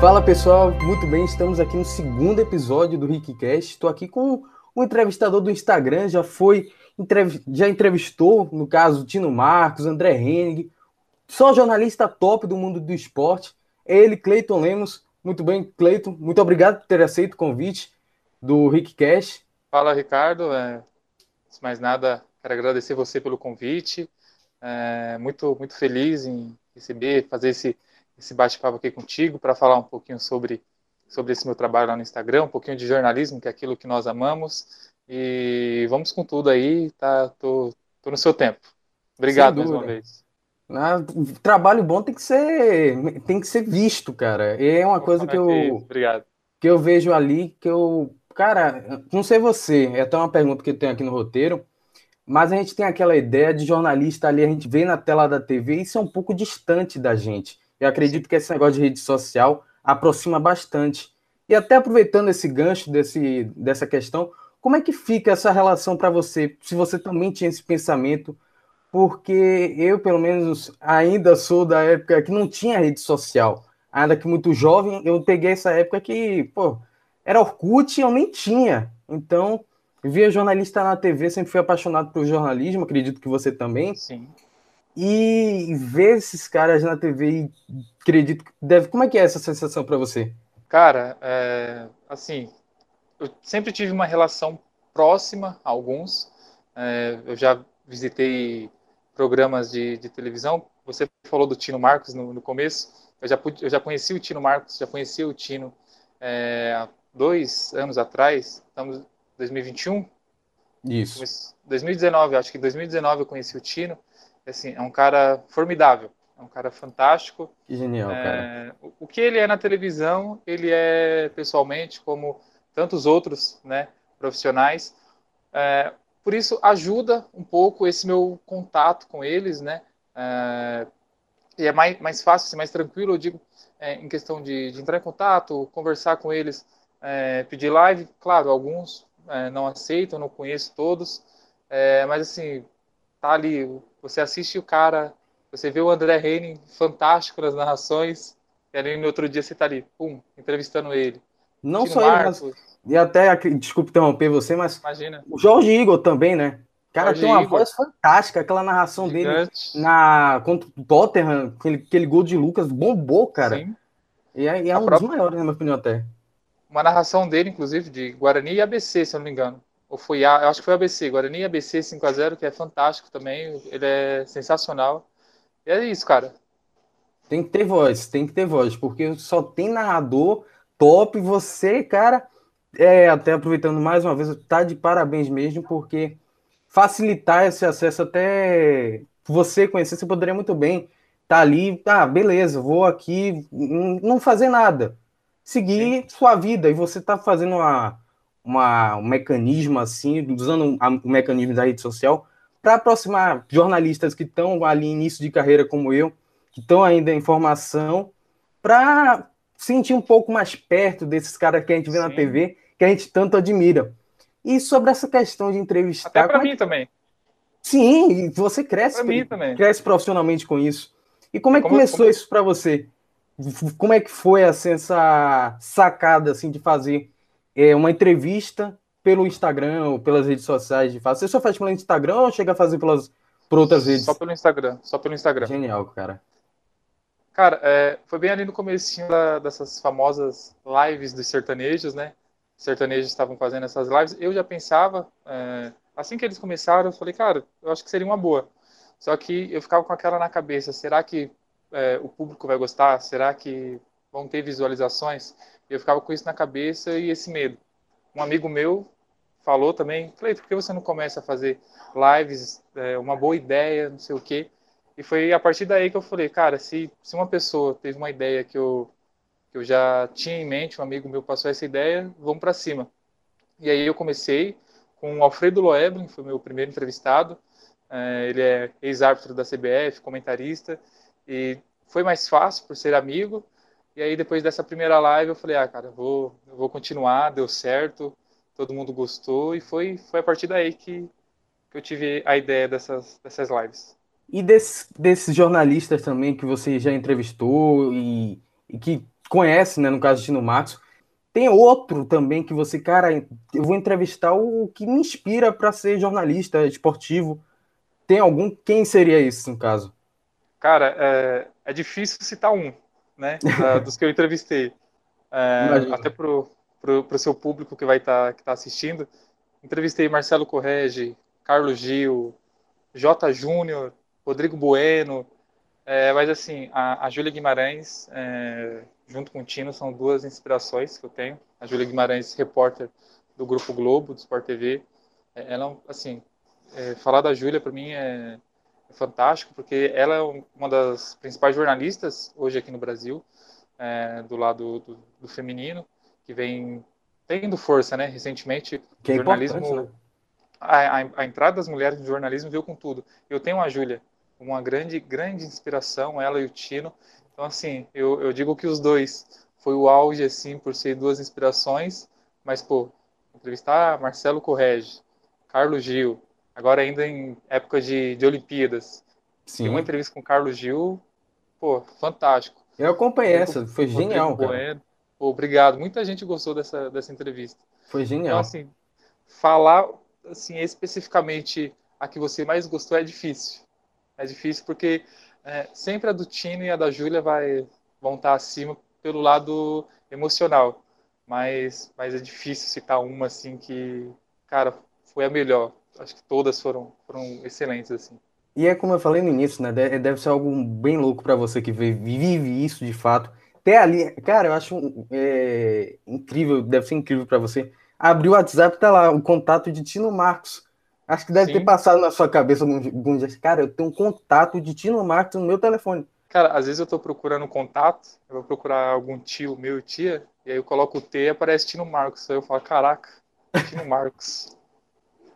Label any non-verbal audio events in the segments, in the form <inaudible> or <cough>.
Fala pessoal, muito bem, estamos aqui no segundo episódio do RickCast. Estou aqui com um entrevistador do Instagram, já foi, já entrevistou, no caso, Tino Marcos, André Henning, só jornalista top do mundo do esporte. É ele, Cleiton Lemos. Muito bem, Cleiton, muito obrigado por ter aceito o convite do RickCast. Fala, Ricardo. É, mais nada, quero agradecer você pelo convite. É, muito, muito feliz em receber, fazer esse esse bate-papo aqui contigo para falar um pouquinho sobre, sobre esse meu trabalho lá no Instagram, um pouquinho de jornalismo, que é aquilo que nós amamos. E vamos com tudo aí, tá? Tô, tô no seu tempo. Obrigado mais uma vez. Trabalho bom tem que ser tem que ser visto, cara. É uma coisa que eu Obrigado. que eu vejo ali que eu, cara, não sei você, é até uma pergunta que eu tenho aqui no roteiro, mas a gente tem aquela ideia de jornalista ali, a gente vê na tela da TV, isso é um pouco distante da gente. Eu acredito que esse negócio de rede social aproxima bastante. E até aproveitando esse gancho desse, dessa questão, como é que fica essa relação para você? Se você também tinha esse pensamento, porque eu, pelo menos, ainda sou da época que não tinha rede social. Ainda que muito jovem, eu peguei essa época que, pô, era Orkut e eu nem tinha. Então, via jornalista na TV, sempre fui apaixonado por jornalismo, acredito que você também. Sim. E ver esses caras na TV, acredito que deve. Como é que é essa sensação para você? Cara, é, assim, eu sempre tive uma relação próxima a alguns. É, eu já visitei programas de, de, televisão. Você falou do Tino Marcos no, no começo. Eu já, eu já conheci o Tino Marcos, já conheci o Tino é, há dois anos atrás. Estamos 2021? Isso. 2019, acho que em 2019 eu conheci o Tino assim, é um cara formidável, é um cara fantástico. Que genial, é, cara. O, que ele é na televisão, ele é pessoalmente, como tantos outros, né, profissionais. É, por isso ajuda um pouco esse meu contato com eles, né? É, e é mais, mais fácil, mais tranquilo, eu digo, é, em questão de, de, entrar em contato, conversar com eles, é, pedir live. Claro, alguns é, não aceitam, não conheço todos, é, mas assim, tá ali, você assiste o cara, você vê o André Henning fantástico nas narrações, e ali no outro dia você tá ali, pum, entrevistando ele. Não Tino só Marcos, ele, mas, e até, desculpe interromper você, mas imagina. o Jorge Igor também, né? O cara Jorge tem uma Igor. voz fantástica, aquela narração Gigante. dele na, contra o Tottenham, aquele, aquele gol de Lucas, bombou, cara. Sim. E é, e é um própria... dos maiores, na minha opinião, até. Uma narração dele, inclusive, de Guarani e ABC, se eu não me engano ou foi a, eu acho que foi ABC, Guarani ABC 5 a 0 que é fantástico também, ele é sensacional. E é isso, cara. Tem que ter voz, tem que ter voz, porque só tem narrador top, você, cara, é, até aproveitando mais uma vez, tá de parabéns mesmo, porque facilitar esse acesso até você conhecer, você poderia muito bem tá ali, tá, beleza, vou aqui, não fazer nada. Seguir Sim. sua vida, e você tá fazendo uma uma, um mecanismo assim, usando o mecanismo da rede social, para aproximar jornalistas que estão ali início de carreira como eu, que estão ainda em formação, para sentir um pouco mais perto desses caras que a gente vê Sim. na TV, que a gente tanto admira. E sobre essa questão de entrevistar. Até para mim é que... também. Sim, você cresce, cresce profissionalmente com isso. E como é que como, começou como... isso para você? Como é que foi assim, essa sacada assim de fazer é, uma entrevista pelo Instagram ou pelas redes sociais de fato. Você só faz pelo Instagram ou chega a fazer pelas, por outras redes? Só pelo Instagram, só pelo Instagram. Genial, cara. Cara, é, foi bem ali no começo dessas famosas lives dos sertanejos, né? Os sertanejos estavam fazendo essas lives. Eu já pensava, é, assim que eles começaram, eu falei, cara, eu acho que seria uma boa. Só que eu ficava com aquela na cabeça, será que é, o público vai gostar? Será que vão ter visualizações? Eu ficava com isso na cabeça e esse medo. Um amigo meu falou também, falei, por que você não começa a fazer lives, é, uma boa ideia, não sei o quê. E foi a partir daí que eu falei, cara, se, se uma pessoa teve uma ideia que eu, que eu já tinha em mente, um amigo meu passou essa ideia, vamos para cima. E aí eu comecei com o Alfredo Loeblin, foi meu primeiro entrevistado. É, ele é ex-árbitro da CBF, comentarista, e foi mais fácil por ser amigo. E aí, depois dessa primeira live, eu falei, ah, cara, eu vou, eu vou continuar, deu certo, todo mundo gostou, e foi, foi a partir daí que, que eu tive a ideia dessas, dessas lives. E desses, desses jornalistas também que você já entrevistou e, e que conhece, né, no caso de Tino Marcos, tem outro também que você, cara, eu vou entrevistar o que me inspira para ser jornalista esportivo. Tem algum? Quem seria isso, no caso? Cara, é, é difícil citar um, né? <laughs> dos que eu entrevistei. É, até pro, pro, pro seu público que vai estar tá, que tá assistindo. Entrevistei Marcelo Correge, Carlos Gil, J. Júnior, Rodrigo Bueno. É, mas assim, a, a Júlia Guimarães, é, junto com o Tino, são duas inspirações que eu tenho. A Júlia Guimarães, repórter do Grupo Globo, do Sport TV. É, ela, assim, é, falar da Júlia para mim é, é, fantástico, porque ela é uma das principais jornalistas hoje aqui no Brasil, é, do lado do, do, feminino, que vem tendo força, né? Recentemente, que o jornalismo. Né? A, a, a, entrada das mulheres no jornalismo veio com tudo. Eu tenho a Júlia, uma grande, grande inspiração, ela e o Tino. Então, assim, eu, eu digo que os dois foi o auge, assim, por ser duas inspirações, mas, pô, entrevistar Marcelo Correge, Carlos Gil, agora ainda em época de, de Olimpíadas. Sim. uma entrevista com o Carlos Gil, pô, fantástico. Eu acompanhei essa, foi genial, cara. Pô, obrigado, muita gente gostou dessa, dessa entrevista. Foi genial. Então, assim, falar, assim, especificamente a que você mais gostou é difícil. É difícil porque é, sempre a do Tino e a da Júlia vai, vão estar acima pelo lado emocional. Mas, mas é difícil citar uma assim que, cara, foi a melhor. Acho que todas foram, foram excelentes assim. E é como eu falei no início, né? Deve ser algo bem louco para você que vive isso de fato. Até ali, cara, eu acho é, incrível, deve ser incrível para você. Abrir o WhatsApp, tá lá, o contato de Tino Marcos. Acho que deve Sim. ter passado na sua cabeça algum dia. Cara, eu tenho um contato de Tino Marcos no meu telefone. Cara, às vezes eu tô procurando contato, eu vou procurar algum tio meu tia, e aí eu coloco o T e aparece Tino Marcos. Aí eu falo, caraca, Tino Marcos.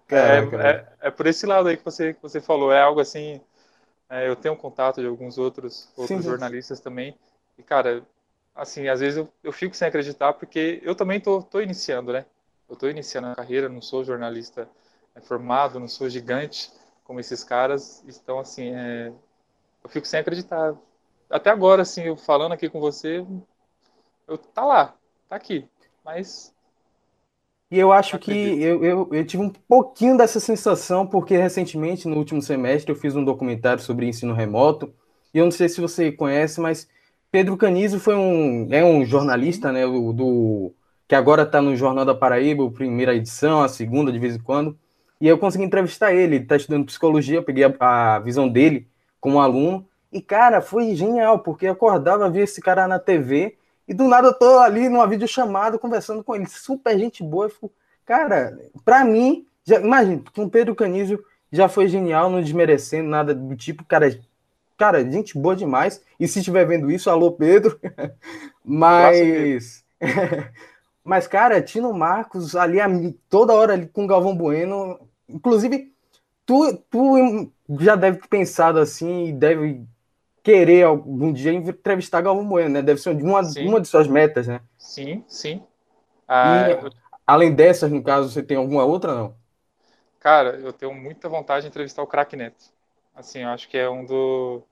É, é, é, por esse lado aí que você, que você falou, é algo assim. É, eu tenho contato de alguns outros, outros Sim. jornalistas também. E, cara, assim, às vezes eu, eu fico sem acreditar, porque eu também tô, tô iniciando, né? Eu tô iniciando a carreira, não sou jornalista é formado, não sou gigante como esses caras. Então, assim, é, eu fico sem acreditar. Até agora, assim, eu falando aqui com você, eu tá lá, tá aqui, mas e eu acho que eu, eu, eu, tive um pouquinho dessa sensação, porque recentemente, no último semestre, eu fiz um documentário sobre ensino remoto. E eu não sei se você conhece, mas Pedro Canizo foi um, é um jornalista, né, do, do que agora está no Jornal da Paraíba, primeira edição, a segunda, de vez em quando. E eu consegui entrevistar ele, ele está estudando psicologia, eu peguei a, a, visão dele como aluno. E, cara, foi genial, porque eu acordava, via esse cara na TV, e do nada eu tô ali numa videochamada conversando com ele, super gente boa. Eu fico, cara, pra mim, já, imagina, com o Pedro Canísio já foi genial, não desmerecendo nada do tipo, cara, cara, gente boa demais. E se estiver vendo isso, alô, Pedro. <laughs> Mas. <laughs> Mas, cara, Tino Marcos ali toda hora ali com o Galvão Bueno, Inclusive, tu, tu já deve ter pensado assim e deve querer algum dia entrevistar Galvão Bueno, né? Deve ser uma, uma de suas metas, né? Sim, sim. Ah, e, além dessas, no caso, você tem alguma outra, não? Cara, eu tenho muita vontade de entrevistar o Crack Neto. Assim, eu acho que é um do...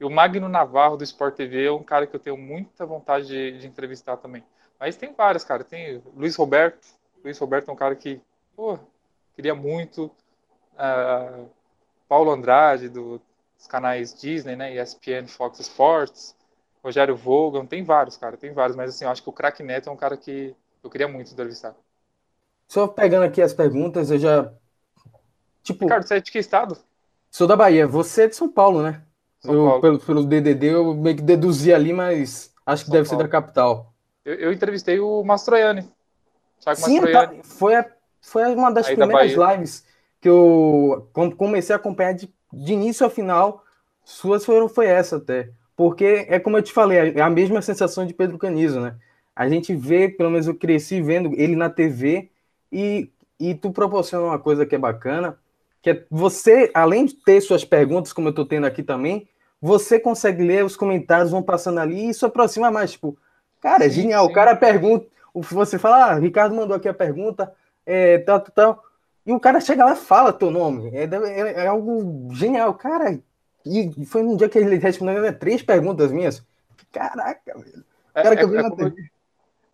E o Magno Navarro do Sport TV é um cara que eu tenho muita vontade de, de entrevistar também. Mas tem vários, cara. Tem Luiz Roberto. Luiz Roberto é um cara que, pô, queria muito. Uh, Paulo Andrade, do, dos canais Disney, né, ESPN, Fox Sports, Rogério Vogan, tem vários, cara, tem vários, mas assim, eu acho que o Crack Neto é um cara que eu queria muito entrevistar. Só pegando aqui as perguntas, eu já. Tipo. Ricardo, você é de que estado? Sou da Bahia, você é de São Paulo, né? São eu, Paulo. Pelo, pelo DDD, eu meio que deduzi ali, mas acho que São deve Paulo. ser da capital. Eu, eu entrevistei o Mastroianni. Thiago Sim, Mastroianni. Tá, foi a foi uma das Aí primeiras lives que eu comecei a acompanhar de, de início a final. Suas foram, foi essa até. Porque é como eu te falei, é a mesma sensação de Pedro Canizo, né? A gente vê, pelo menos eu cresci vendo ele na TV e, e tu proporciona uma coisa que é bacana, que é você, além de ter suas perguntas, como eu tô tendo aqui também, você consegue ler os comentários, vão passando ali e isso aproxima mais. Tipo, cara, é genial. O cara pergunta, você fala, ah, Ricardo mandou aqui a pergunta, é, tal, tal, tal. E o cara chega lá e fala teu nome. É, é, é, algo genial. Cara, E foi um dia que ele respondeu né, três perguntas minhas. Caraca, velho. É, Cara, é, que eu vi é, na como,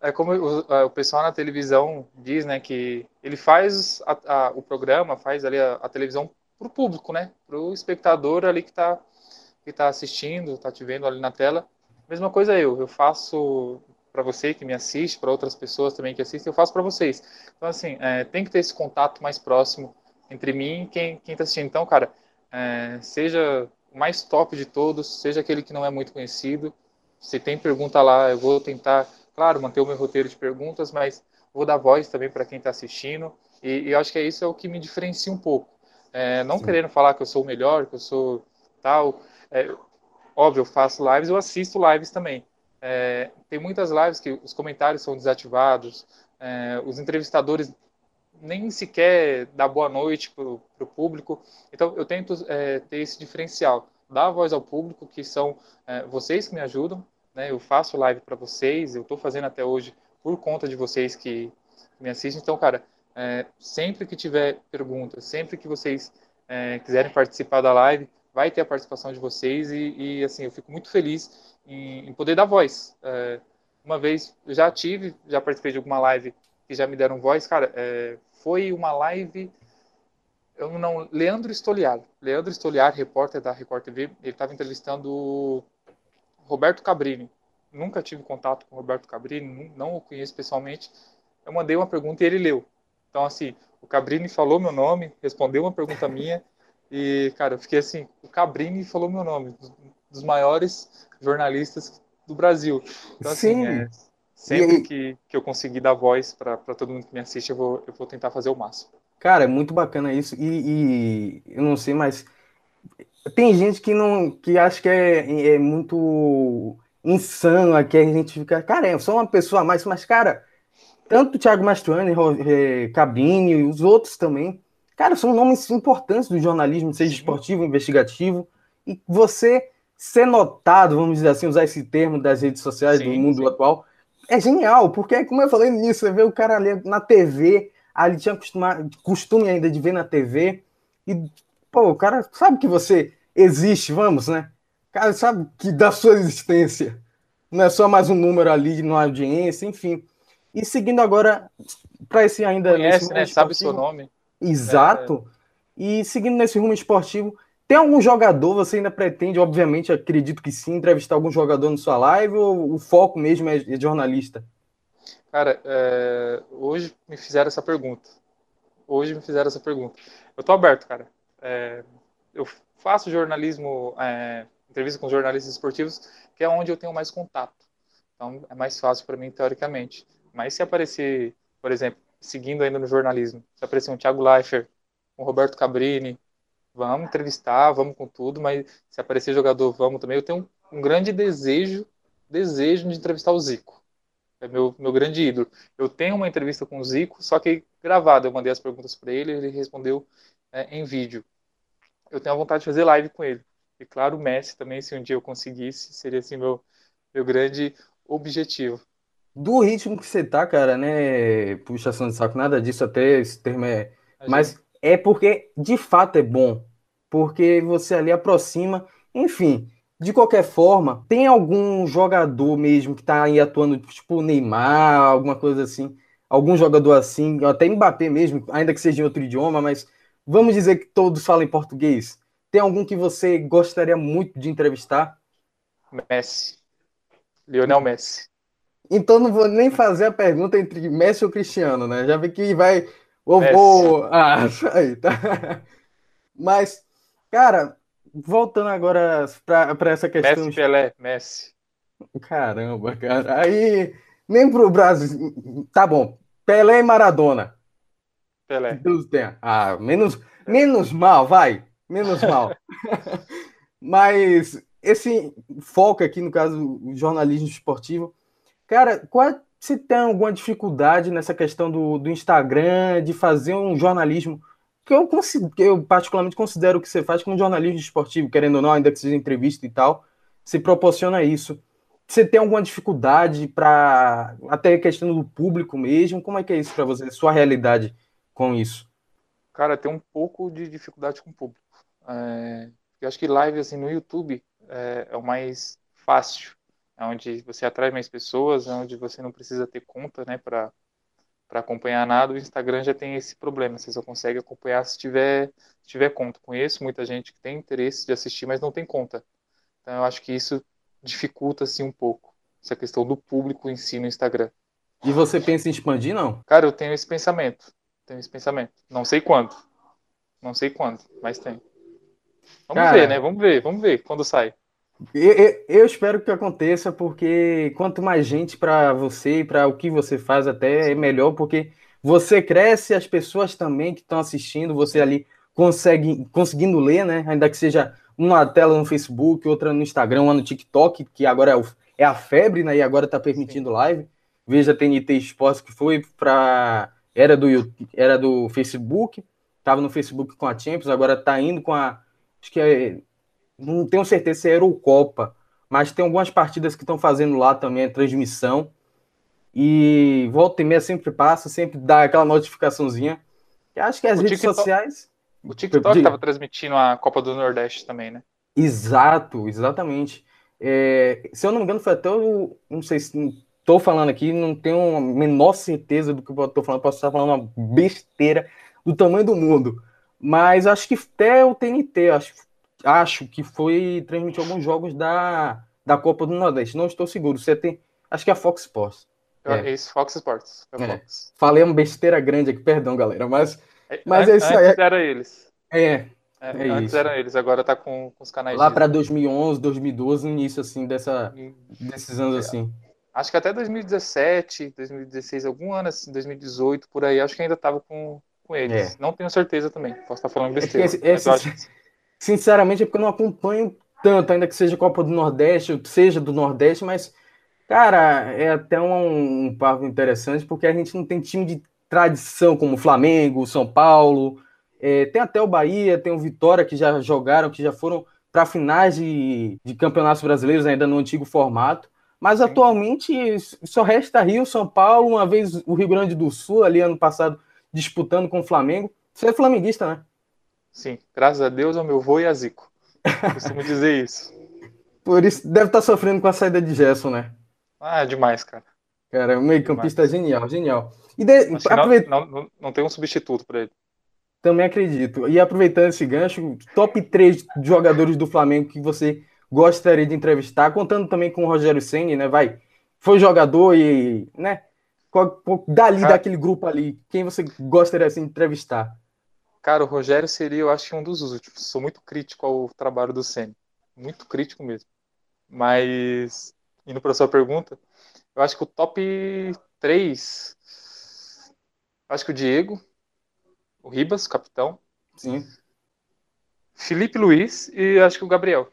é como o, é, o, pessoal na televisão diz, né, que ele faz a, a, o programa, faz ali a, a televisão para o público, né, para o espectador ali que está que tá assistindo, está te vendo ali na tela. Mesma coisa eu, eu faço para você que me assiste, para outras pessoas também que assistem, eu faço para vocês. Então, assim, é, tem que ter esse contato mais próximo entre mim e quem está assistindo. Então, cara, é, seja o mais top de todos, seja aquele que não é muito conhecido. Se tem pergunta lá, eu vou tentar, claro, manter o meu roteiro de perguntas, mas vou dar voz também para quem está assistindo. E, e eu acho que é isso é o que me diferencia um pouco. É, não Sim. querendo falar que eu sou o melhor, que eu sou tal. É, óbvio, eu faço lives, eu assisto lives também. É, tem muitas lives que os comentários são desativados, é, os entrevistadores nem sequer dá boa noite para o público. Então, eu tento é, ter esse diferencial, dar voz ao público, que são é, vocês que me ajudam. Né? Eu faço live para vocês, eu estou fazendo até hoje por conta de vocês que me assistem. Então, cara, é, sempre que tiver perguntas, sempre que vocês é, quiserem participar da live, vai ter a participação de vocês e, e assim, eu fico muito feliz em, em poder dar voz. É, uma vez, já tive, já participei de alguma live que já me deram voz, cara, é, foi uma live. Eu não, Leandro Stoliar. Leandro Stoliar, repórter da Record TV, ele estava entrevistando Roberto Cabrini. Nunca tive contato com Roberto Cabrini, não o conheço pessoalmente. Eu mandei uma pergunta e ele leu. Então, assim, o Cabrini falou meu nome, respondeu uma pergunta minha. E, cara, eu fiquei assim: o Cabrini falou meu nome, dos maiores jornalistas do Brasil. Então, assim, Sim. É, Sempre que, que eu conseguir dar voz para todo mundo que me assiste, eu vou, eu vou tentar fazer o máximo. Cara, é muito bacana isso. E, e eu não sei, mas tem gente que não que acha que é, é muito insano aqui. A gente fica, cara, eu sou uma pessoa a mais, mas, cara, tanto o Thiago Mastrani, é, Cabrini e os outros também, cara, são nomes importantes do jornalismo, seja esportivo, investigativo. E você ser notado, vamos dizer assim, usar esse termo das redes sociais sim, do mundo sim. atual, é genial, porque, como eu falei nisso, você vê o cara ali na TV, ali tinha costume ainda de ver na TV, e, pô, o cara sabe que você existe, vamos, né? O cara sabe que da sua existência. Não é só mais um número ali na audiência, enfim. E seguindo agora para esse ainda. Conhece, né? Sabe seu nome. Exato. É. E seguindo nesse rumo esportivo, tem algum jogador, você ainda pretende, obviamente, acredito que sim, entrevistar algum jogador na sua live ou o foco mesmo é, é jornalista? Cara, é, hoje me fizeram essa pergunta. Hoje me fizeram essa pergunta. Eu tô aberto, cara. É, eu faço jornalismo, é, entrevista com jornalistas esportivos, que é onde eu tenho mais contato. Então é mais fácil para mim, teoricamente. Mas se aparecer, por exemplo, seguindo ainda no jornalismo, se aparecer um Thiago Leifert, um Roberto Cabrini, vamos entrevistar, vamos com tudo, mas se aparecer jogador, vamos também. Eu tenho um grande desejo, desejo de entrevistar o Zico. É meu, meu grande ídolo. Eu tenho uma entrevista com o Zico, só que gravada. Eu mandei as perguntas para ele, ele respondeu é, em vídeo. Eu tenho a vontade de fazer live com ele. E claro, o Messi também, se um dia eu conseguisse, seria assim meu, meu grande objetivo. Do ritmo que você tá, cara, né? Puxação de saco, nada disso, até esse termo é. Mas é porque de fato é bom, porque você ali aproxima, enfim. De qualquer forma, tem algum jogador mesmo que está aí atuando, tipo Neymar, alguma coisa assim, algum jogador assim, até Mbappé mesmo, ainda que seja em outro idioma, mas vamos dizer que todos falam português. Tem algum que você gostaria muito de entrevistar? Messi. Lionel Messi. Então não vou nem fazer a pergunta entre Messi ou Cristiano, né? Já vi que vai Vou, vou... Ah, <laughs> aí, tá. Mas, cara, voltando agora para essa questão. Messi, Pelé, Messi. Caramba, cara. Aí, nem pro Brasil. Tá bom. Pelé e Maradona. Pelé. Deus tenha. Ah, menos, menos mal, vai. Menos mal. <laughs> Mas esse foco aqui, no caso, jornalismo esportivo. Cara, qual se tem alguma dificuldade nessa questão do, do Instagram, de fazer um jornalismo que eu, eu particularmente considero que você faz como jornalismo esportivo, querendo ou não, ainda que seja entrevista e tal, se proporciona isso. Você tem alguma dificuldade para até a questão do público mesmo? Como é que é isso para você, sua realidade com isso? Cara, tem um pouco de dificuldade com o público. É, Eu acho que live assim no YouTube é, é o mais fácil, é onde você atrai mais pessoas, é onde você não precisa ter conta, né, para para acompanhar nada. O Instagram já tem esse problema, você só consegue acompanhar se tiver se tiver conta. Conheço muita gente que tem interesse de assistir, mas não tem conta. Então eu acho que isso dificulta assim um pouco essa questão do público em si no Instagram. E você pensa em expandir, não? Cara, eu tenho esse pensamento. Tenho esse pensamento. Não sei quando. Não sei quando, mas tem. Vamos Cara, ver, né? Vamos ver, vamos ver quando sai. Eu, eu, espero que aconteça, porque quanto mais gente para você e para o que você faz, até é melhor, porque você cresce, as pessoas também que estão assistindo, você ali consegue, conseguindo ler, né? Ainda que seja uma tela no Facebook, outra no Instagram, uma no TikTok, que agora é, o, é a febre, né? E agora está permitindo live. Veja a TNT Esportes, que foi para. Era do, era do Facebook, estava no Facebook com a Champions, agora está indo com a. Acho que é não tenho certeza se é Eurocopa, mas tem algumas partidas que estão fazendo lá também a transmissão. E volta e meia sempre passa, sempre dá aquela notificaçãozinha. Eu acho que as o redes TikTok, sociais. O TikTok estava transmitindo a Copa do Nordeste também, né? Exato, exatamente. É, se eu não me engano, foi até o. Não sei se estou falando aqui, não tenho a menor certeza do que eu estou falando, posso estar falando uma besteira do tamanho do mundo. Mas acho que até o TNT, acho que acho que foi transmitir alguns jogos da, da Copa do Nordeste. Não estou seguro. Você tem. Acho que é a Fox Sports. É, é Fox Sports. É é. Falei uma besteira grande aqui, perdão, galera. Mas, é, mas é isso aí. Antes era eles. É. é, é antes isso. eram eles, agora tá com, com os canais. Lá para 2011, 2012, início assim dessa, desses anos assim. Acho que até 2017, 2016, algum ano assim, 2018, por aí, acho que ainda tava com, com eles. Não tenho certeza também. Posso estar falando besteira. Esse, esse, Sinceramente, é porque eu não acompanho tanto, ainda que seja Copa do Nordeste, seja do Nordeste, mas, cara, é até um, um papo interessante, porque a gente não tem time de tradição como Flamengo, São Paulo, é, tem até o Bahia, tem o Vitória, que já jogaram, que já foram para finais de, de campeonatos brasileiros, ainda no antigo formato. Mas Sim. atualmente só resta Rio, São Paulo, uma vez o Rio Grande do Sul, ali ano passado, disputando com o Flamengo. Você é flamenguista, né? Sim, graças a Deus ao meu vô e a Zico. Costumo dizer isso. <laughs> Por isso, deve estar tá sofrendo com a saída de Gerson, né? Ah, é demais, cara. Cara, o meio campista é genial, genial. E de... Aproveita... não, não, não tem um substituto para ele. Também acredito. E aproveitando esse gancho, top 3 jogadores do Flamengo que você gostaria de entrevistar, contando também com o Rogério Senni, né? Vai, foi jogador e, né? Dali, daquele grupo ali, quem você gostaria assim, de entrevistar? Cara, o Rogério seria, eu acho, um dos últimos. Sou muito crítico ao trabalho do Senna. Muito crítico mesmo. Mas, indo para sua pergunta, eu acho que o top 3. Acho que o Diego, o Ribas, o capitão. Sim. Felipe Luiz e acho que o Gabriel.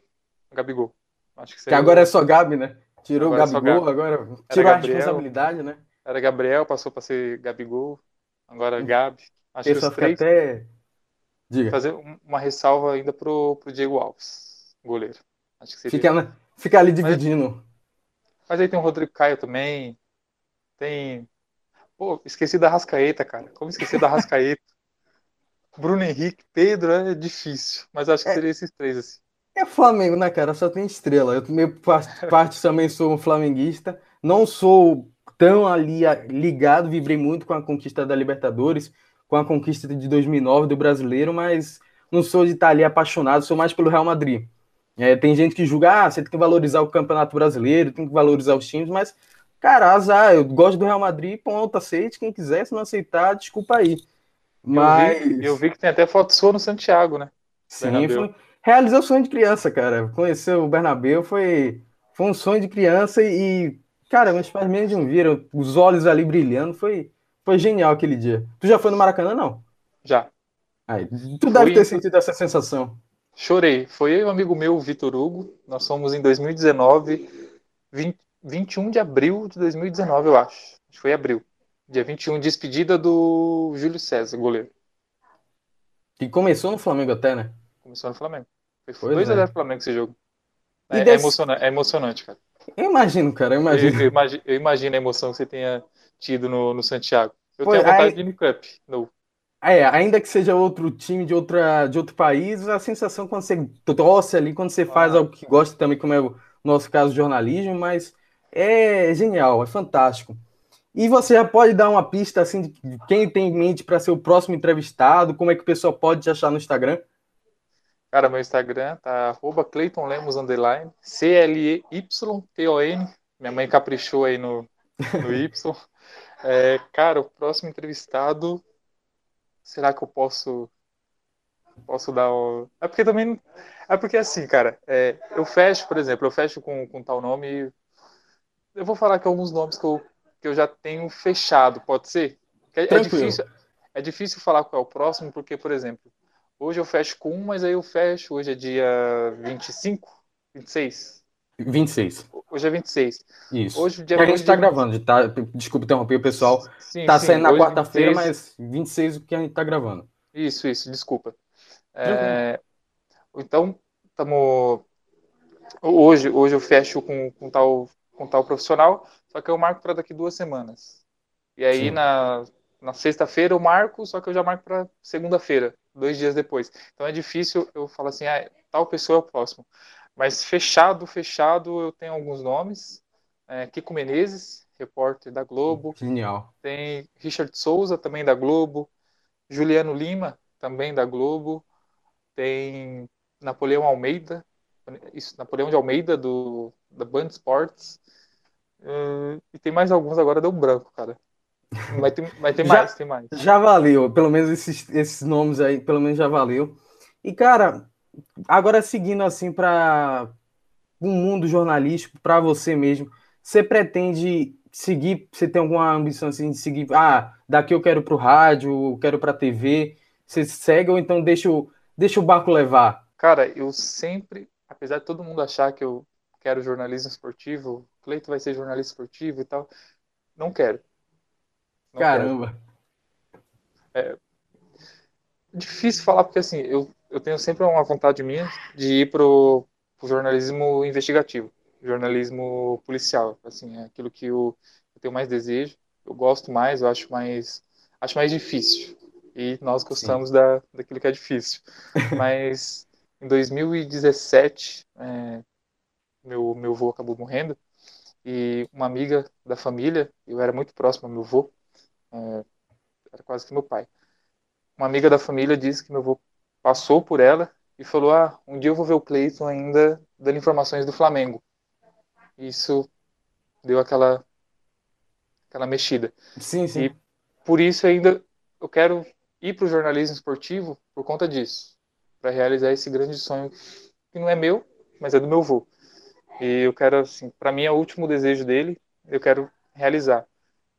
O Gabigol. Acho que, que agora é só Gabi, né? Tirou agora o Gabigol, é agora tirou a responsabilidade, né? Era Gabriel, passou para ser Gabigol, agora Gabi. Acho que os três... até Diga. Fazer uma ressalva ainda pro, pro Diego Alves, goleiro. Acho que seria... fica, fica ali dividindo. Mas, mas, aí tem o Rodrigo Caio também. Tem. Pô, esqueci da Rascaeta, cara. Como esqueci da Rascaeta? <laughs> Bruno Henrique, Pedro é difícil, mas acho que é, seria esses três assim. É Flamengo, né, cara? Só tem estrela. Eu meio <laughs> parte também sou um flamenguista. Não sou tão ali ligado, vibrei muito com a conquista da Libertadores com a conquista de 2009 do brasileiro, mas não sou de estar ali apaixonado, sou mais pelo Real Madrid. É, tem gente que julga, ah, você tem que valorizar o Campeonato Brasileiro, tem que valorizar os times, mas, cara, azar, eu gosto do Real Madrid, ponto, aceite, quem quiser, se não aceitar, desculpa aí. Mas... Eu vi, eu vi que tem até foto sua no Santiago, né? Sim, foi, realizou o sonho de criança, cara. Conhecer o Bernabéu foi, foi um sonho de criança e, cara, meus pais mesmo viram os olhos ali brilhando, foi, foi genial aquele dia. Tu já foi no Maracanã, não? Já. Aí, tu deve ter sentido essa sensação. Chorei. Foi eu e um amigo meu, o Vitor Hugo. Nós fomos em 2019, 20, 21 de abril de 2019, eu acho. Acho que foi abril. Dia 21, despedida do Júlio César, goleiro. Que começou no Flamengo até, né? Começou no Flamengo. Foi 2x0 é. Flamengo esse jogo. É, é, emocionante, é emocionante, cara. Eu imagino, cara, eu imagino. Eu, eu, imagino, eu imagino a emoção que você tenha tido no, no Santiago. Eu Foi, tenho vontade aí, de ir no. É, ainda que seja outro time de, outra, de outro país, a sensação quando você torce ali, quando você faz ah. algo que gosta também, como é o nosso caso, jornalismo, mas é genial, é fantástico. E você já pode dar uma pista assim de quem tem em mente para ser o próximo entrevistado, como é que o pessoal pode te achar no Instagram? Cara, meu Instagram tá arroba Clayton Lemos underline, C-L-E-Y-T-O-N. Minha mãe caprichou aí no, no Y. <laughs> É, cara, o próximo entrevistado. Será que eu posso. Posso dar o. É porque também. É porque assim, cara, é, eu fecho, por exemplo, eu fecho com, com tal nome. Eu vou falar aqui alguns nomes que eu, que eu já tenho fechado, pode ser? É, é difícil, é difícil falar qual é o próximo, porque, por exemplo, Hoje eu fecho com um, mas aí eu fecho. Hoje é dia 25, 26. 26. Hoje é 26. Isso. Hoje, dia, a gente está gravando, tá? Desculpa interromper o pessoal. Sim, tá sim, saindo na quarta-feira, mas 26 o que a gente está gravando. Isso, isso, desculpa. É, então, estamos. Hoje, hoje eu fecho com, com, tal, com tal profissional, só que eu marco para daqui duas semanas. E aí, na, na sexta-feira eu marco, só que eu já marco para segunda-feira dois dias depois. Então é difícil eu falar assim, ah, tal pessoa é o próximo. Mas fechado, fechado, eu tenho alguns nomes. É, Kiko Menezes, repórter da Globo. Genial. Tem Richard Souza, também da Globo. Juliano Lima, também da Globo. Tem Napoleão Almeida, isso, Napoleão de Almeida, do, da Band Sports. Uh, e tem mais alguns agora, deu branco, cara. Vai ter, vai ter já, mais, tem mais. Já valeu, pelo menos esses, esses nomes aí, pelo menos já valeu. E, cara, agora seguindo assim para o um mundo jornalístico, para você mesmo, você pretende seguir, você tem alguma ambição assim de seguir, ah, daqui eu quero para o rádio, eu quero para a TV, você segue ou então deixa o, deixa o barco levar? Cara, eu sempre, apesar de todo mundo achar que eu quero jornalismo esportivo, Cleito vai ser jornalista esportivo e tal, não quero não Caramba! É difícil falar, porque assim, eu, eu tenho sempre uma vontade minha de ir pro, pro jornalismo investigativo, jornalismo policial, assim, é aquilo que eu, eu tenho mais desejo, eu gosto mais, eu acho mais, acho mais difícil. E nós gostamos da, daquilo que é difícil. <laughs> Mas em 2017, é, meu, meu avô acabou morrendo e uma amiga da família, eu era muito próximo ao meu avô, é, era quase que meu pai. Uma amiga da família disse que meu avô passou por ela e falou: Ah, um dia eu vou ver o Cleiton ainda dando informações do Flamengo. Isso deu aquela aquela mexida. Sim, sim. E por isso ainda eu quero ir para o jornalismo esportivo por conta disso, para realizar esse grande sonho que não é meu, mas é do meu avô. E eu quero assim, para mim é o último desejo dele, eu quero realizar.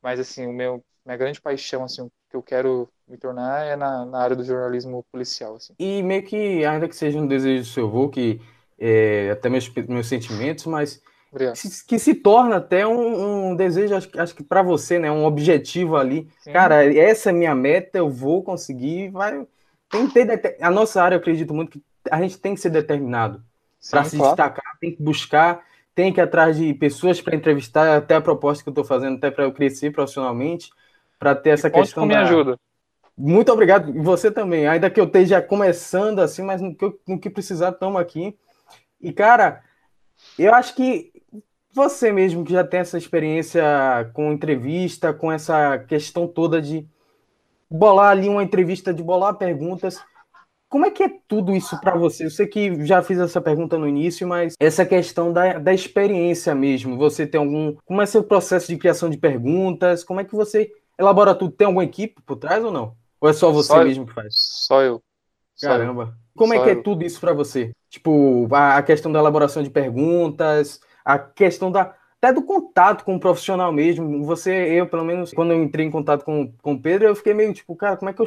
Mas assim, o meu minha grande paixão, assim, o que eu quero me tornar é na, na área do jornalismo policial, assim. E meio que, ainda que seja um desejo do seu avô, que é, até meus, meus sentimentos, mas que, que se torna até um, um desejo, acho, acho que para você, né, um objetivo ali. Sim. Cara, essa é minha meta, eu vou conseguir, vai... Tem que ter, a nossa área, eu acredito muito que a gente tem que ser determinado para se claro. destacar, tem que buscar, tem que ir atrás de pessoas para entrevistar, até a proposta que eu estou fazendo, até para eu crescer profissionalmente para ter essa questão. Com da... minha ajuda. Muito obrigado. Você também. Ainda que eu esteja começando assim, mas no que, no que precisar, estamos aqui. E, cara, eu acho que você mesmo que já tem essa experiência com entrevista, com essa questão toda de bolar ali uma entrevista, de bolar perguntas. Como é que é tudo isso para você? Eu sei que já fiz essa pergunta no início, mas essa questão da, da experiência mesmo. Você tem algum. Como é seu processo de criação de perguntas? Como é que você elabora tudo? Tem alguma equipe por trás ou não? Ou é só você só mesmo que faz? Só eu. Caramba. Só eu. Como é que é eu. é tudo isso para você? Tipo, a, a, questão da elaboração de perguntas, a questão da até do contato com o profissional mesmo. Você, eu, pelo menos, quando eu entrei em contato com, com o Pedro, eu fiquei meio tipo, cara, como é que eu,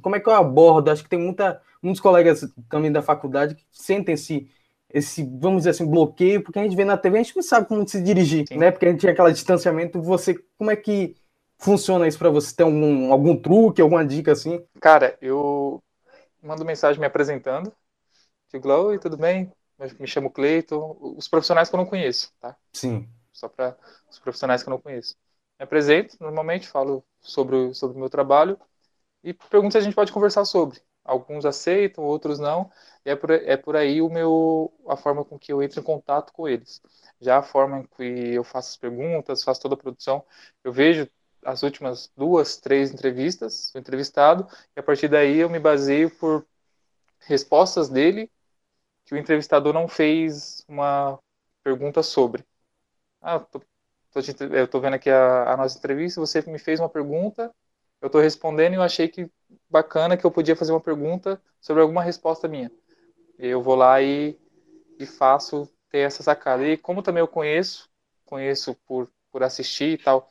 como é que eu abordo? Acho que tem muita, muitos colegas também da faculdade que sentem esse, esse, vamos dizer assim, bloqueio, porque a gente vê na TV, a gente não sabe como se dirigir, Sim. né? Porque a gente tinha aquele distanciamento. Você, como é que funciona isso para você? Tem algum, algum truque, alguma dica assim? Cara, eu mando mensagem me apresentando. Digo, oi, tudo bem? Me chamo Cleiton. Os profissionais que eu não conheço, tá? Sim. Só para os profissionais que eu não conheço. Me apresento, normalmente falo sobre, sobre o meu trabalho e perguntas a gente pode conversar sobre. Alguns aceitam, outros não, e é por, é por aí o meu, a forma com que eu entro em contato com eles. Já a forma em que eu faço as perguntas, faço toda a produção, eu vejo as últimas duas, três entrevistas do entrevistado, e a partir daí eu me baseio por respostas dele que o entrevistador não fez uma pergunta sobre. Ah, tô, tô eu estou vendo aqui a, a, nossa entrevista, você me fez uma pergunta, eu estou respondendo e eu achei que bacana que eu podia fazer uma pergunta sobre alguma resposta minha. Eu vou lá e, e faço ter essa sacada. E como também eu conheço, conheço por, por assistir e tal,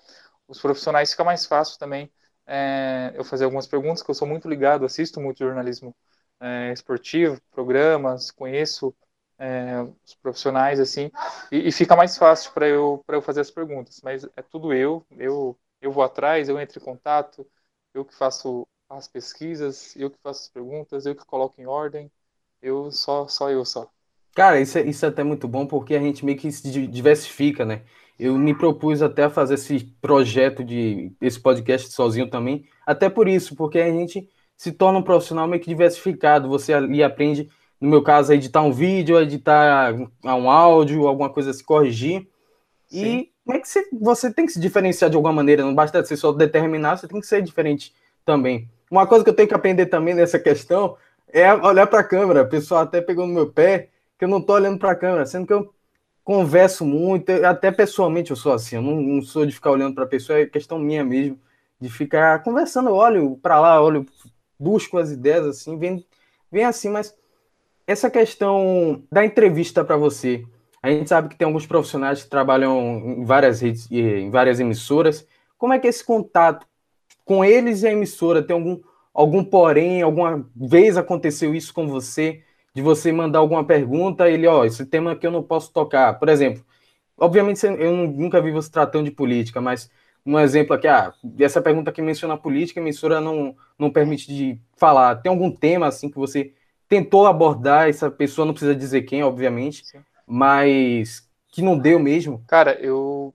os profissionais fica mais fácil também é, eu fazer algumas perguntas, que eu sou muito ligado, assisto muito jornalismo é, esportivo, programas, conheço é, os profissionais assim, e, e fica mais fácil para eu eu fazer as perguntas. Mas é tudo eu, eu eu vou atrás, eu entro em contato, eu que faço as pesquisas, eu que faço as perguntas, eu que coloco em ordem, eu só só eu só. Cara, isso é, isso é até muito bom porque a gente meio que se diversifica, né? Eu me propus até a fazer esse projeto de esse podcast sozinho também, até por isso, porque a gente se torna um profissional meio que diversificado. Você ali aprende, no meu caso, a editar um vídeo, a editar um áudio, alguma coisa, se corrigir. Sim. E como é que você, você tem que se diferenciar de alguma maneira? Não basta ser só determinar, você tem que ser diferente também. Uma coisa que eu tenho que aprender também nessa questão é olhar para a câmera. O pessoal até pegou no meu pé que eu não estou olhando para a câmera, sendo que eu converso muito, até pessoalmente eu sou assim, eu não, não sou de ficar olhando para a pessoa, é questão minha mesmo, de ficar conversando, olho para lá, olho busco as ideias assim, vem, vem assim, mas essa questão da entrevista para você, a gente sabe que tem alguns profissionais que trabalham em várias redes, em várias emissoras. Como é que é esse contato com eles e a emissora tem algum algum porém, alguma vez aconteceu isso com você, de você mandar alguma pergunta, ele, ó, esse tema aqui eu não posso tocar. Por exemplo, obviamente eu nunca vi você tratando de política, mas um exemplo aqui, ah, essa pergunta aqui menciona a política, a emissora não, não permite de falar. Tem algum tema assim que você tentou abordar, essa pessoa não precisa dizer quem, obviamente, Sim. mas que não deu mesmo? Cara, eu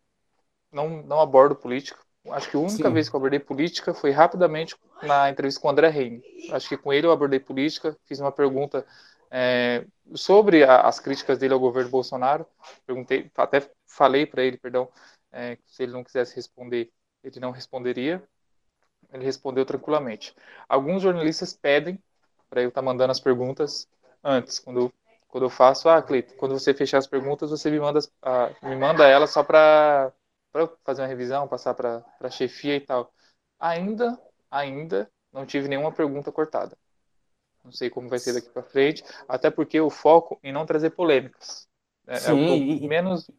não, não abordo política. Acho que a única Sim. vez que eu abordei política foi rapidamente na entrevista com o André Reine. Acho que com ele eu abordei política, fiz uma pergunta é, sobre a, as críticas dele ao governo Bolsonaro. Perguntei, até falei para ele, perdão, é, se ele não quisesse responder, ele não responderia. Ele respondeu tranquilamente. Alguns jornalistas pedem para eu estar tá mandando as perguntas antes, quando, quando eu faço, ah, Cleito, quando você fechar as perguntas, você me manda, ah, me manda elas só para fazer uma revisão, passar para a chefia e tal. Ainda, ainda não tive nenhuma pergunta cortada. Não sei como vai ser daqui para frente, até porque o foco em não trazer polêmicas. É, Sim, é o que menos.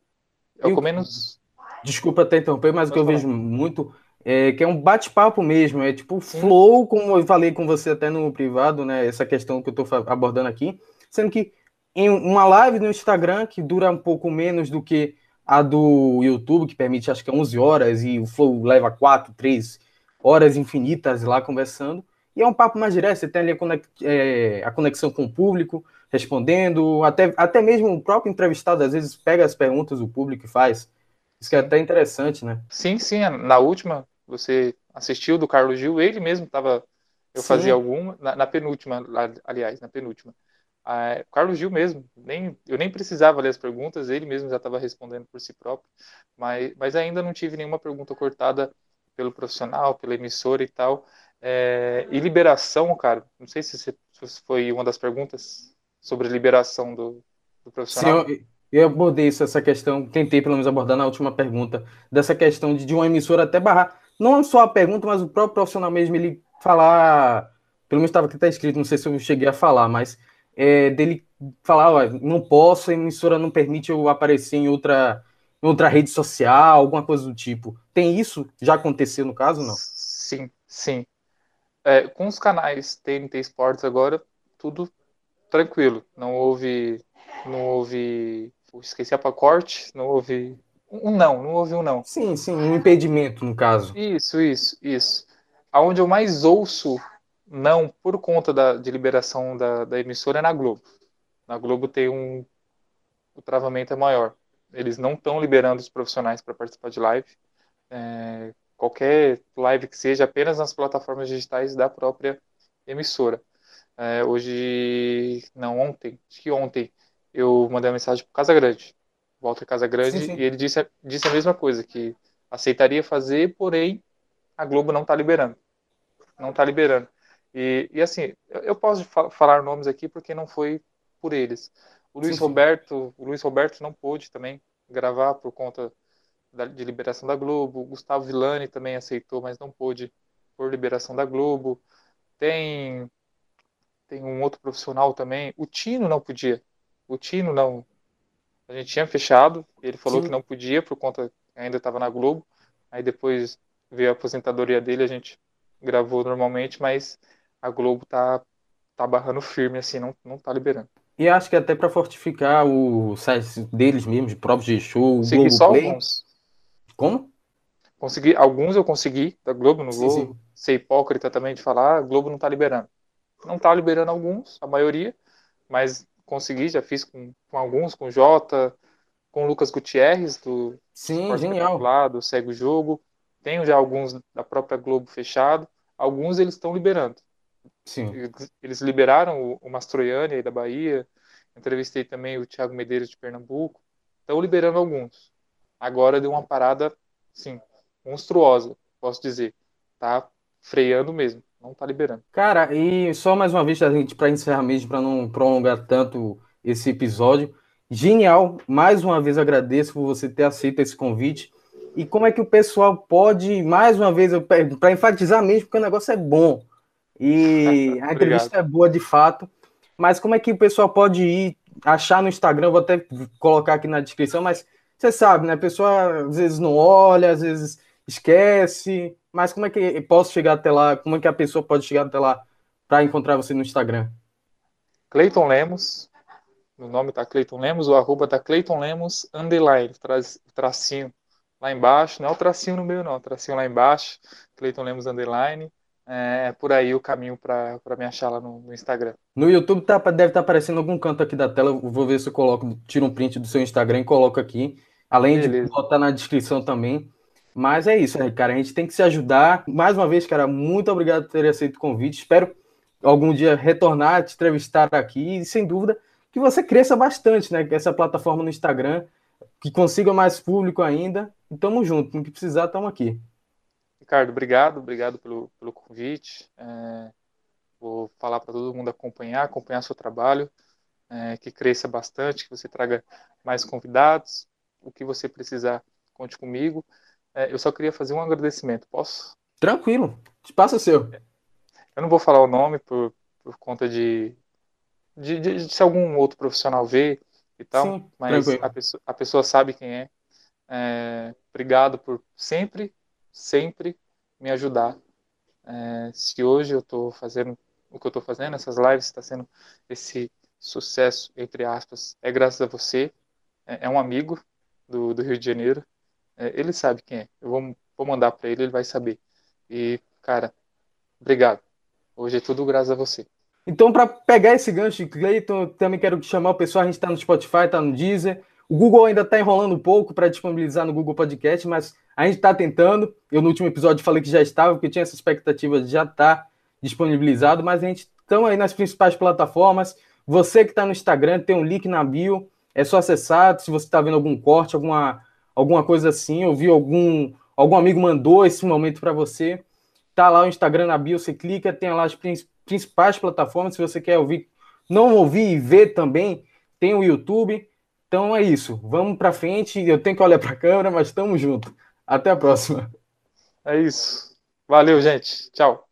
É o que menos Desculpa até interromper, mas o que eu vejo muito é que é um bate-papo mesmo, é tipo flow, como eu falei com você até no privado, né? Essa questão que eu estou abordando aqui, sendo que em uma live no Instagram que dura um pouco menos do que a do YouTube, que permite acho que 11 horas, e o Flow leva 4, 3 horas infinitas lá conversando. E é um papo mais direto, você tem ali a, conex, é, a conexão com o público, respondendo, até, até mesmo o próprio entrevistado às vezes pega as perguntas do público e faz. Isso que é até interessante, né? Sim, sim. Na última, você assistiu do Carlos Gil, ele mesmo estava. Eu sim. fazia alguma. Na, na, penúltima, aliás, na penúltima. Ah, Carlos Gil mesmo, nem, eu nem precisava ler as perguntas, ele mesmo já estava respondendo por si próprio, mas, mas ainda não tive nenhuma pergunta cortada pelo profissional, pela emissora e tal. É, e liberação, cara, não sei se, se foi uma das perguntas sobre liberação do, do profissional. Sim, eu, eu abordei isso, essa questão, tentei pelo menos abordar na última pergunta, dessa questão de, de uma emissora até barrar, não só a pergunta, mas o próprio profissional mesmo, ele falar, pelo menos estava aqui tá escrito, não sei se eu cheguei a falar, mas é, dele falar, ó, não posso, a emissora não permite eu aparecer em outra, em outra rede social, alguma coisa do tipo. Tem isso? Já aconteceu no caso, não? Sim, sim. É, com os canais TNT Sports agora, tudo tranquilo. Não houve, não houve esqueci a pacote, não houve. Um não, não houve um não. Sim, sim, um impedimento, no caso. Isso, isso, isso. Aonde eu mais ouço não por conta da, de liberação da, da emissora é na Globo. Na Globo tem um. O travamento é maior. Eles não estão liberando os profissionais para participar de live. É, qualquer live que seja, apenas nas plataformas digitais da própria emissora. É, hoje, não, ontem, acho que ontem, eu mandei uma mensagem para Casa Grande, Walter Casa Grande, sim, sim. e ele disse, disse a mesma coisa, que aceitaria fazer, porém a Globo não está liberando. Não está liberando. E, e assim, eu, eu posso falar nomes aqui porque não foi por eles. O Luiz sim, Roberto, o Luiz Roberto não pôde também gravar por conta de liberação da Globo. O Gustavo Villani também aceitou, mas não pôde por liberação da Globo. Tem tem um outro profissional também. O Tino não podia. O Tino não. A gente tinha fechado. Ele falou Sim. que não podia por conta ainda estava na Globo. Aí depois veio a aposentadoria dele, a gente gravou normalmente, mas a Globo tá tá barrando firme assim, não não tá liberando. E acho que até para fortificar o site deles mesmos, de próprios de show, Globo só Play. alguns. Como? Consegui alguns eu consegui da Globo, não sim, vou sim. ser hipócrita também de falar, a Globo não tá liberando. Não tá liberando alguns, a maioria, mas consegui, já fiz com, com alguns, com Jota, com o Lucas Gutierrez, do Sim, genial. do Segue o Jogo. Tenho já alguns da própria Globo fechado. Alguns eles estão liberando. Sim. Eles liberaram o, o Mastroianni aí da Bahia. Entrevistei também o Thiago Medeiros de Pernambuco. Estão liberando alguns. Agora deu uma parada, sim, monstruosa, posso dizer. Tá freando mesmo, não tá liberando. Cara, e só mais uma vez, a gente, para encerrar mesmo, para não prolongar tanto esse episódio, Genial, mais uma vez agradeço por você ter aceito esse convite. E como é que o pessoal pode, mais uma vez, para enfatizar mesmo, porque o negócio é bom e <laughs> a entrevista é boa de fato, mas como é que o pessoal pode ir achar no Instagram? Vou até colocar aqui na descrição, mas você sabe, né? A pessoa às vezes não olha, às vezes esquece, mas como é que posso chegar até lá? Como é que a pessoa pode chegar até lá para encontrar você no Instagram? Cleiton Lemos, o nome tá Cleiton Lemos, o arroba tá Cleiton Lemos, underline, traz, tracinho lá embaixo, não é o tracinho no meio não, o tracinho lá embaixo, Cleiton Lemos, underline, é, é por aí o caminho para me achar lá no, no, Instagram. No YouTube tá, deve estar tá aparecendo algum canto aqui da tela, vou ver se eu coloco, tiro um print do seu Instagram e coloco aqui, além Beleza. de botar na descrição também. Mas é isso, né, cara? A gente tem que se ajudar. Mais uma vez, cara, muito obrigado por ter aceito o convite. Espero algum dia retornar, te entrevistar aqui. E sem dúvida, que você cresça bastante, né? Essa plataforma no Instagram, que consiga mais público ainda. E tamo junto, no que precisar, estamos aqui. Ricardo, obrigado, obrigado pelo, pelo convite. É, vou falar para todo mundo acompanhar, acompanhar seu trabalho, é, que cresça bastante, que você traga mais convidados, o que você precisar, conte comigo. É, eu só queria fazer um agradecimento, posso? Tranquilo, espaço seu. Eu não vou falar o nome por, por conta de, de, de, de se algum outro profissional ver e tal, Sim, mas a pessoa, a pessoa, sabe quem é. é. Obrigado por sempre, sempre me ajudar. É, se hoje eu estou fazendo o que eu estou fazendo, essas lives está sendo esse sucesso entre aspas, é graças a você. É, é um amigo do, do, Rio de Janeiro. É, ele sabe quem é. Eu vou, vou mandar para ele, ele vai saber. E cara, obrigado. Hoje é tudo graças a você. Então, para pegar esse gancho, Cleiton, também quero chamar o pessoal. A gente está no Spotify, está no Deezer. O Google ainda está enrolando um pouco para disponibilizar no Google Podcast, mas a gente está tentando. Eu, no último episódio, falei que já estava, porque tinha essa expectativa de já estar tá disponibilizado, mas a gente está aí nas principais plataformas. Você que está no Instagram, tem um link na bio. É só acessar. Se você está vendo algum corte, alguma, alguma coisa assim, ou viu algum, algum amigo mandou esse momento para você, tá lá o Instagram na bio, você clica, tem lá as principais plataformas. Se você quer ouvir, não ouvir e ver também, tem o YouTube. Então é isso. Vamos para frente. Eu tenho que olhar para a câmera, mas estamos juntos. Até a próxima. É isso. Valeu, gente. Tchau.